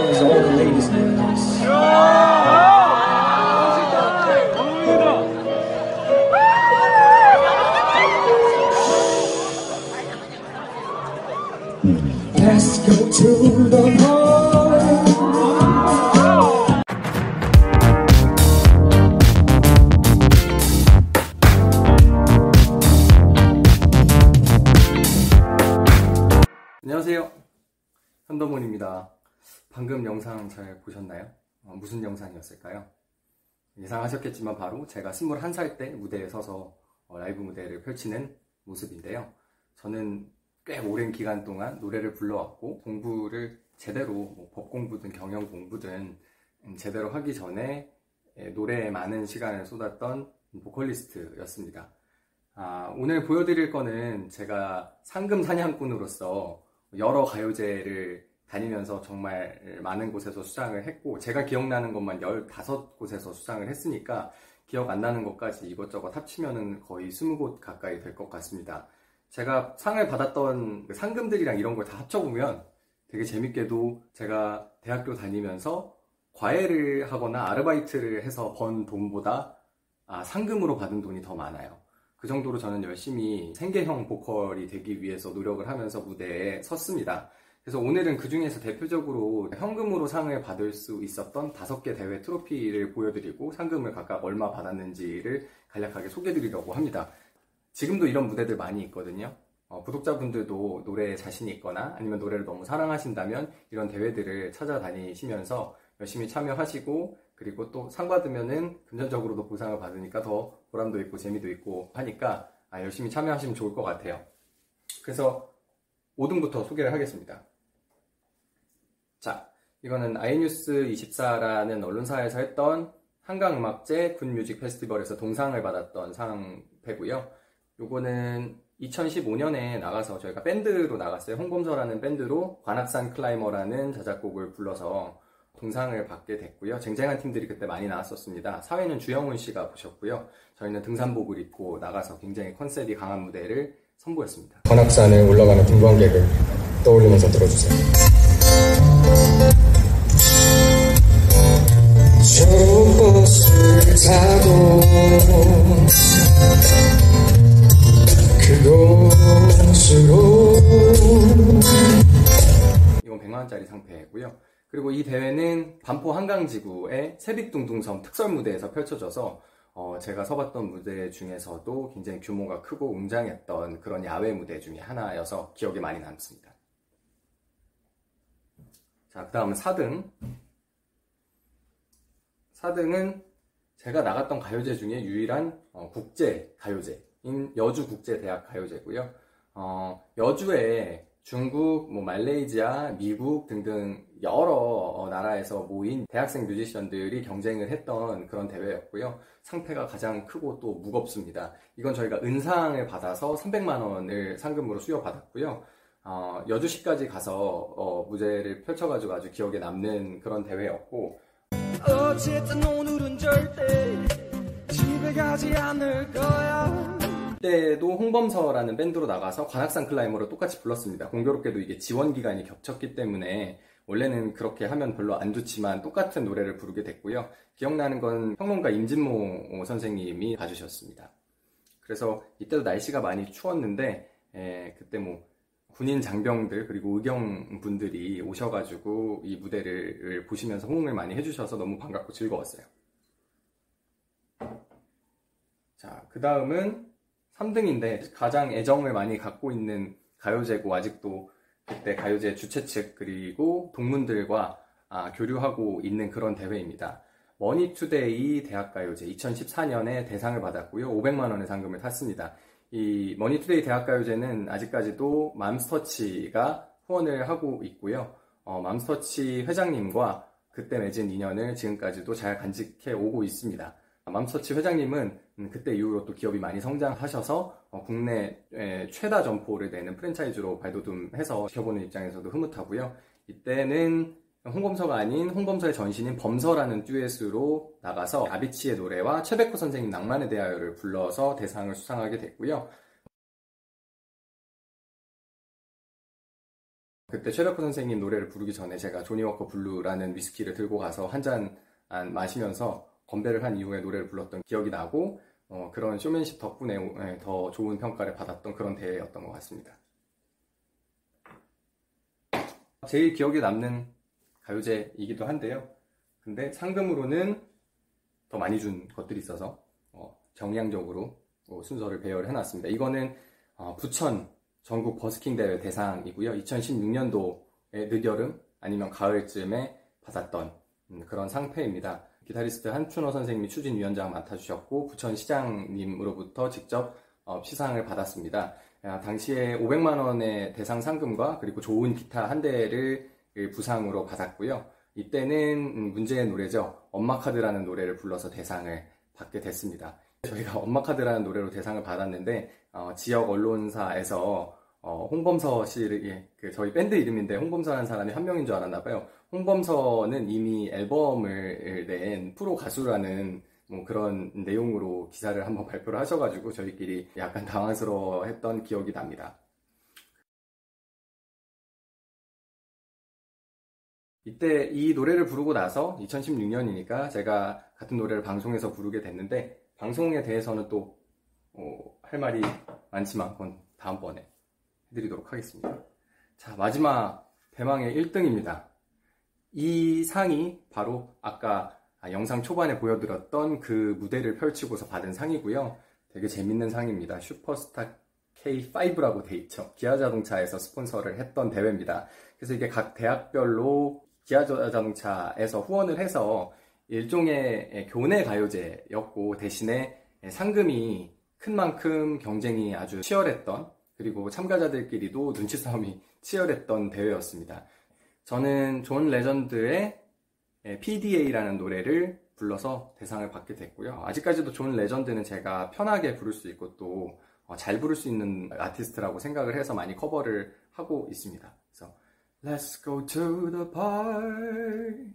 as all the ladies nowadays. Let's go to the mall. 안녕하세요. 현더몬입니다. 방금 영상 잘 보셨나요? 어, 무슨 영상이었을까요? 예상하셨겠지만 바로 제가 21살 때 무대에 서서 어, 라이브 무대를 펼치는 모습인데요. 저는 꽤 오랜 기간 동안 노래를 불러왔고 공부를 제대로 뭐 법 공부든 경영 공부든 음, 제대로 하기 전에 예, 노래에 많은 시간을 쏟았던 보컬리스트였습니다. 아, 오늘 보여드릴 거는 제가 상금 사냥꾼으로서 여러 가요제를 다니면서 정말 많은 곳에서 수상을 했고, 제가 기억나는 것만 15곳에서 수상을 했으니까 기억 안 나는 것까지 이것저것 합치면은 거의 20곳 가까이 될 것 같습니다. 제가 상을 받았던 그 상금들이랑 이런 걸 다 합쳐보면 되게 재밌게도 제가 대학교 다니면서 과외를 하거나 아르바이트를 해서 번 돈보다 아, 상금으로 받은 돈이 더 많아요. 그 정도로 저는 열심히 생계형 보컬이 되기 위해서 노력을 하면서 무대에 섰습니다. 그래서 오늘은 그 중에서 대표적으로 현금으로 상을 받을 수 있었던 다섯 개 대회 트로피를 보여드리고 상금을 각각 얼마 받았는지를 간략하게 소개드리려고 합니다. 지금도 이런 무대들 많이 있거든요. 어, 구독자분들도 노래에 자신이 있거나 아니면 노래를 너무 사랑하신다면 이런 대회들을 찾아다니시면서 열심히 참여하시고 그리고 또 상 받으면은 금전적으로도 보상을 받으니까 더 보람도 있고 재미도 있고 하니까 아, 열심히 참여하시면 좋을 것 같아요. 그래서 5등부터 소개를 하겠습니다. 자, 이거는 아이뉴스 24라는 언론사에서 했던 한강음악제 굿뮤직 페스티벌에서 동상을 받았던 상패고요. 요거는 2015년에 나가서 저희가 밴드로 나갔어요. 홍범서라는 밴드로 관악산 클라이머라는 자작곡을 불러서 동상을 받게 됐고요. 쟁쟁한 팀들이 그때 많이 나왔었습니다. 사회는 주영훈 씨가 보셨고요. 저희는 등산복을 입고 나가서 굉장히 컨셉이 강한 무대를 선보였습니다. 관악산을 올라가는 등반객을 떠올리면서 들어주세요. 저 버스를 타고 그곳으로 이건 100만원짜리 상패고요. 그리고 이 대회는 반포 한강지구의 세빛둥둥섬 특설 무대에서 펼쳐져서 어, 제가 서봤던 무대 중에서도 굉장히 규모가 크고 웅장했던 그런 야외 무대 중에 하나여서 기억에 많이 남습니다. 자, 그 다음은 4등. 4등은 제가 나갔던 가요제 중에 유일한 어, 국제 가요제인 여주 국제 대학 가요제고요. 어, 여주에 중국, 뭐 말레이시아, 미국 등등 여러 어, 나라에서 모인 대학생 뮤지션들이 경쟁을 했던 그런 대회였고요. 상패가 가장 크고 또 무겁습니다. 이건 저희가 은상을 받아서 300만 원을 상금으로 수여받았고요. 어, 여주시까지 가서 어, 무대를 펼쳐가지고 아주 기억에 남는 그런 대회였고 어쨌든 오늘은 절대 집에 가지 않을 거야. 그때도 홍범서라는 밴드로 나가서 관악산 클라이머로 똑같이 불렀습니다. 공교롭게도 이게 지원 기간이 겹쳤기 때문에 원래는 그렇게 하면 별로 안 좋지만 똑같은 노래를 부르게 됐고요. 기억나는 건 평론가 임진모 선생님이 봐주셨습니다. 그래서 이때도 날씨가 많이 추웠는데 에, 그때 뭐 군인 장병들 그리고 의경 분들이 오셔가지고 이 무대를 보시면서 호응을 많이 해주셔서 너무 반갑고 즐거웠어요. 자, 그 다음은 3등인데 가장 애정을 많이 갖고 있는 가요제고 아직도 그때 가요제 주최 측 그리고 동문들과 아, 교류하고 있는 그런 대회입니다. 머니투데이 대학가요제 2014년에 대상을 받았고요. 500만 원의 상금을 탔습니다. 이 머니투데이 대학가요제는 아직까지도 맘스터치가 후원을 하고 있고요. 어, 맘스터치 회장님과 그때 맺은 인연을 지금까지도 잘 간직해 오고 있습니다. 맘스터치 회장님은 음, 그때 이후로 또 기업이 많이 성장하셔서 어, 국내 최다 점포를 내는 프랜차이즈로 발돋움해서 지켜보는 입장에서도 흐뭇하고요. 이때는 홍범서가 아닌 홍범서의 전신인 범서라는 듀엣으로 나가서 아비치의 노래와 최백호 선생님 낭만에 대하여를 불러서 대상을 수상하게 됐고요. 그때 최백호 선생님 노래를 부르기 전에 제가 조니워커 블루라는 위스키를 들고 가서 한 잔 마시면서 건배를 한 이후에 노래를 불렀던 기억이 나고 어, 그런 쇼맨십 덕분에 예, 더 좋은 평가를 받았던 그런 대회였던 것 같습니다. 제일 기억에 남는 가요제이기도 한데요. 근데 상금으로는 더 많이 준 것들이 있어서 어, 정량적으로 어, 순서를 배열을 해놨습니다. 이거는 어, 부천 전국 버스킹 대회 대상이고요. 2016년도의 늦여름 아니면 가을쯤에 받았던 음, 그런 상패입니다. 기타리스트 한춘호 선생님이 추진위원장 맡아주셨고 부천시장님으로부터 직접 어, 시상을 받았습니다. 당시에 500만 원의 대상 상금과 그리고 좋은 기타 한 대를 부상으로 받았고요. 이때는 음, 문제의 노래죠. 엄마 카드라는 노래를 불러서 대상을 받게 됐습니다. 저희가 엄마 카드라는 노래로 대상을 받았는데 어, 지역 언론사에서 어, 홍범서 씨를 예, 그 저희 밴드 이름인데 홍범서라는 사람이 한 명인 줄 알았나 봐요. 홍범서는 이미 앨범을 낸 프로 가수라는 뭐 그런 내용으로 기사를 한번 발표를 하셔가지고 저희끼리 약간 당황스러워했던 기억이 납니다. 이때 이 노래를 부르고 나서 2016년이니까 제가 같은 노래를 방송에서 부르게 됐는데 방송에 대해서는 또할 어, 말이 많지만 그건 다음번에 해드리도록 하겠습니다. 자 마지막 대망의 1등입니다. 이 상이 바로 아까 영상 초반에 보여드렸던 그 무대를 펼치고서 받은 상이고요. 되게 재밌는 상입니다. 슈퍼스타 K5라고 돼 있죠. 기아자동차에서 스폰서를 했던 대회입니다. 그래서 이게 각 대학별로 기아자동차에서 후원을 해서 일종의 교내 가요제였고 대신에 상금이 큰 만큼 경쟁이 아주 치열했던 그리고 참가자들끼리도 눈치 싸움이 치열했던 대회였습니다. 저는 존 레전드의 PDA라는 노래를 불러서 대상을 받게 됐고요. 아직까지도 존 레전드는 제가 편하게 부를 수 있고 또잘 어, 부를 수 있는 아티스트라고 생각을 해서 많이 커버를 하고 있습니다. 그래서 Let's go to the park.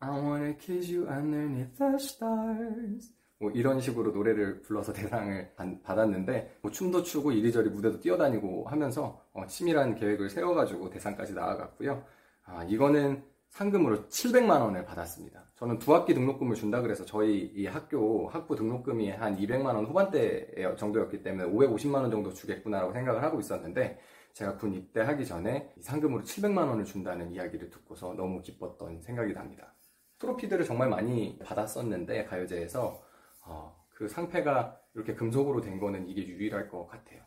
I wanna kiss you underneath the stars. 뭐 이런 식으로 노래를 불러서 대상을 받았는데 뭐 춤도 추고 이리저리 무대도 뛰어다니고 하면서 어, 치밀한 계획을 세워가지고 대상까지 나아갔고요. 아, 이거는 상금으로 700만 원을 받았습니다. 저는 두 학기 등록금을 준다 그래서 저희 이 학교 학부 등록금이 한 200만 원 후반대 정도였기 때문에 550만 원 정도 주겠구나라고 생각을 하고 있었는데 제가 군 입대하기 전에 상금으로 700만 원을 준다는 이야기를 듣고서 너무 기뻤던 생각이 납니다. 트로피들을 정말 많이 받았었는데 가요제에서 어, 그 상패가 이렇게 금속으로 된 거는 이게 유일할 것 같아요.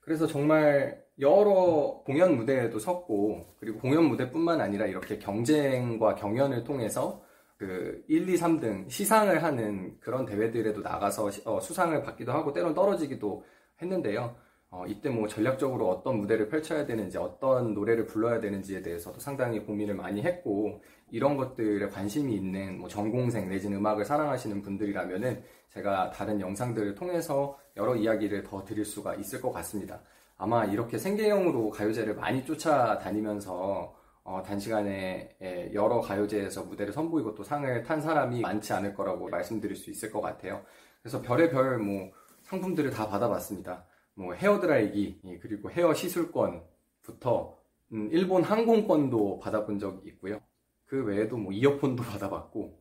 그래서 정말 여러 공연 무대에도 섰고 그리고 공연 무대뿐만 아니라 이렇게 경쟁과 경연을 통해서 그 1, 2, 3등 시상을 하는 그런 대회들에도 나가서 어, 수상을 받기도 하고 때론 떨어지기도 했는데요. 어, 이때 뭐 전략적으로 어떤 무대를 펼쳐야 되는지 어떤 노래를 불러야 되는지에 대해서도 상당히 고민을 많이 했고 이런 것들에 관심이 있는 뭐 전공생 내지는 음악을 사랑하시는 분들이라면은 제가 다른 영상들을 통해서 여러 이야기를 더 드릴 수가 있을 것 같습니다. 아마 이렇게 생계형으로 가요제를 많이 쫓아다니면서 어, 단시간에 예, 여러 가요제에서 무대를 선보이고 또 상을 탄 사람이 많지 않을 거라고 말씀드릴 수 있을 것 같아요. 그래서 별의별 뭐 상품들을 다 받아봤습니다. 뭐 헤어드라이기 예, 그리고 헤어 시술권부터 음, 일본 항공권도 받아본 적이 있고요. 그 외에도 뭐 이어폰도 받아봤고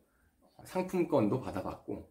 상품권도 받아봤고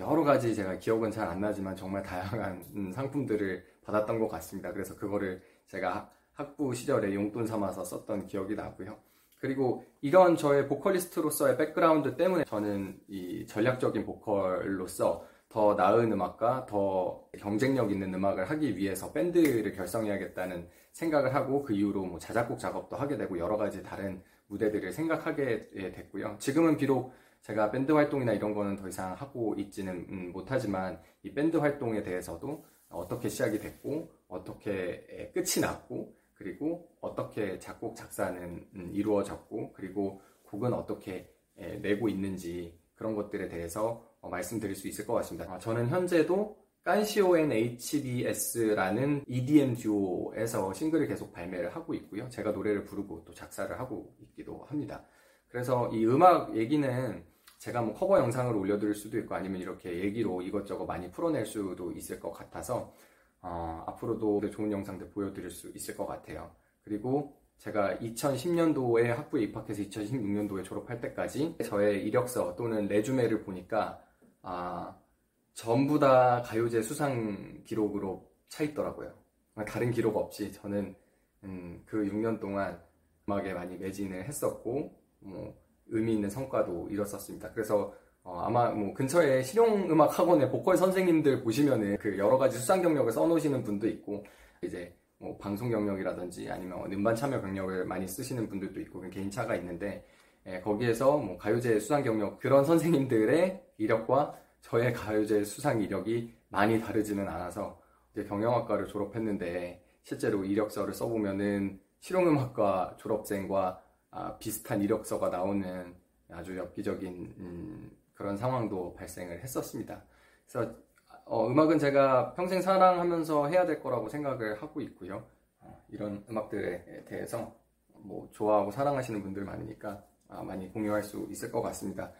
여러 가지 제가 기억은 잘 안 나지만 정말 다양한 음, 상품들을 받았던 것 같습니다. 그래서 그거를 제가 학부 시절에 용돈 삼아서 썼던 기억이 나고요. 그리고 이런 저의 보컬리스트로서의 백그라운드 때문에 저는 이 전략적인 보컬로서 더 나은 음악과 더 경쟁력 있는 음악을 하기 위해서 밴드를 결성해야겠다는 생각을 하고 그 이후로 뭐 자작곡 작업도 하게 되고 여러 가지 다른 무대들을 생각하게 됐고요. 지금은 비록 제가 밴드 활동이나 이런 거는 더 이상 하고 있지는 음, 못하지만 이 밴드 활동에 대해서도 어떻게 시작이 됐고 어떻게 끝이 났고 그리고 어떻게 작곡 작사는 음, 이루어졌고 그리고 곡은 어떻게 내고 있는지 그런 것들에 대해서 어, 말씀드릴 수 있을 것 같습니다. 아, 저는 현재도 깐시오엔 HBS라는 EDM 듀오에서 싱글을 계속 발매를 하고 있고요. 제가 노래를 부르고 또 작사를 하고 있기도 합니다. 그래서 이 음악 얘기는 제가 뭐 커버 영상을 올려드릴 수도 있고 아니면 이렇게 얘기로 이것저것 많이 풀어낼 수도 있을 것 같아서 어, 앞으로도 좋은 영상들 보여드릴 수 있을 것 같아요. 그리고 제가 2010년도에 학부에 입학해서 2016년도에 졸업할 때까지 저의 이력서 또는 레주메를 보니까 아, 전부 다 가요제 수상 기록으로 차 있더라고요. 다른 기록 없이 저는 음, 그 6년 동안 음악에 많이 매진을 했었고 뭐 의미 있는 성과도 이뤘었습니다. 그래서 어, 아마 뭐 근처에 실용음악 학원의 보컬 선생님들 보시면은 그 여러 가지 수상 경력을 써놓으시는 분도 있고 이제 뭐 방송 경력이라든지 아니면 음반 참여 경력을 많이 쓰시는 분들도 있고 개인차가 있는데 예, 거기에서 뭐 가요제 수상 경력 그런 선생님들의 이력과 저의 가요제 수상 이력이 많이 다르지는 않아서 경영학과를 졸업했는데 실제로 이력서를 써보면은 실용음악과 졸업생과 아, 비슷한 이력서가 나오는 아주 엽기적인 음, 그런 상황도 발생을 했었습니다. 그래서 어, 음악은 제가 평생 사랑하면서 해야 될 거라고 생각을 하고 있고요. 어, 이런 음악들에 대해서 뭐 좋아하고 사랑하시는 분들 많으니까 아, 많이 공유할 수 있을 것 같습니다.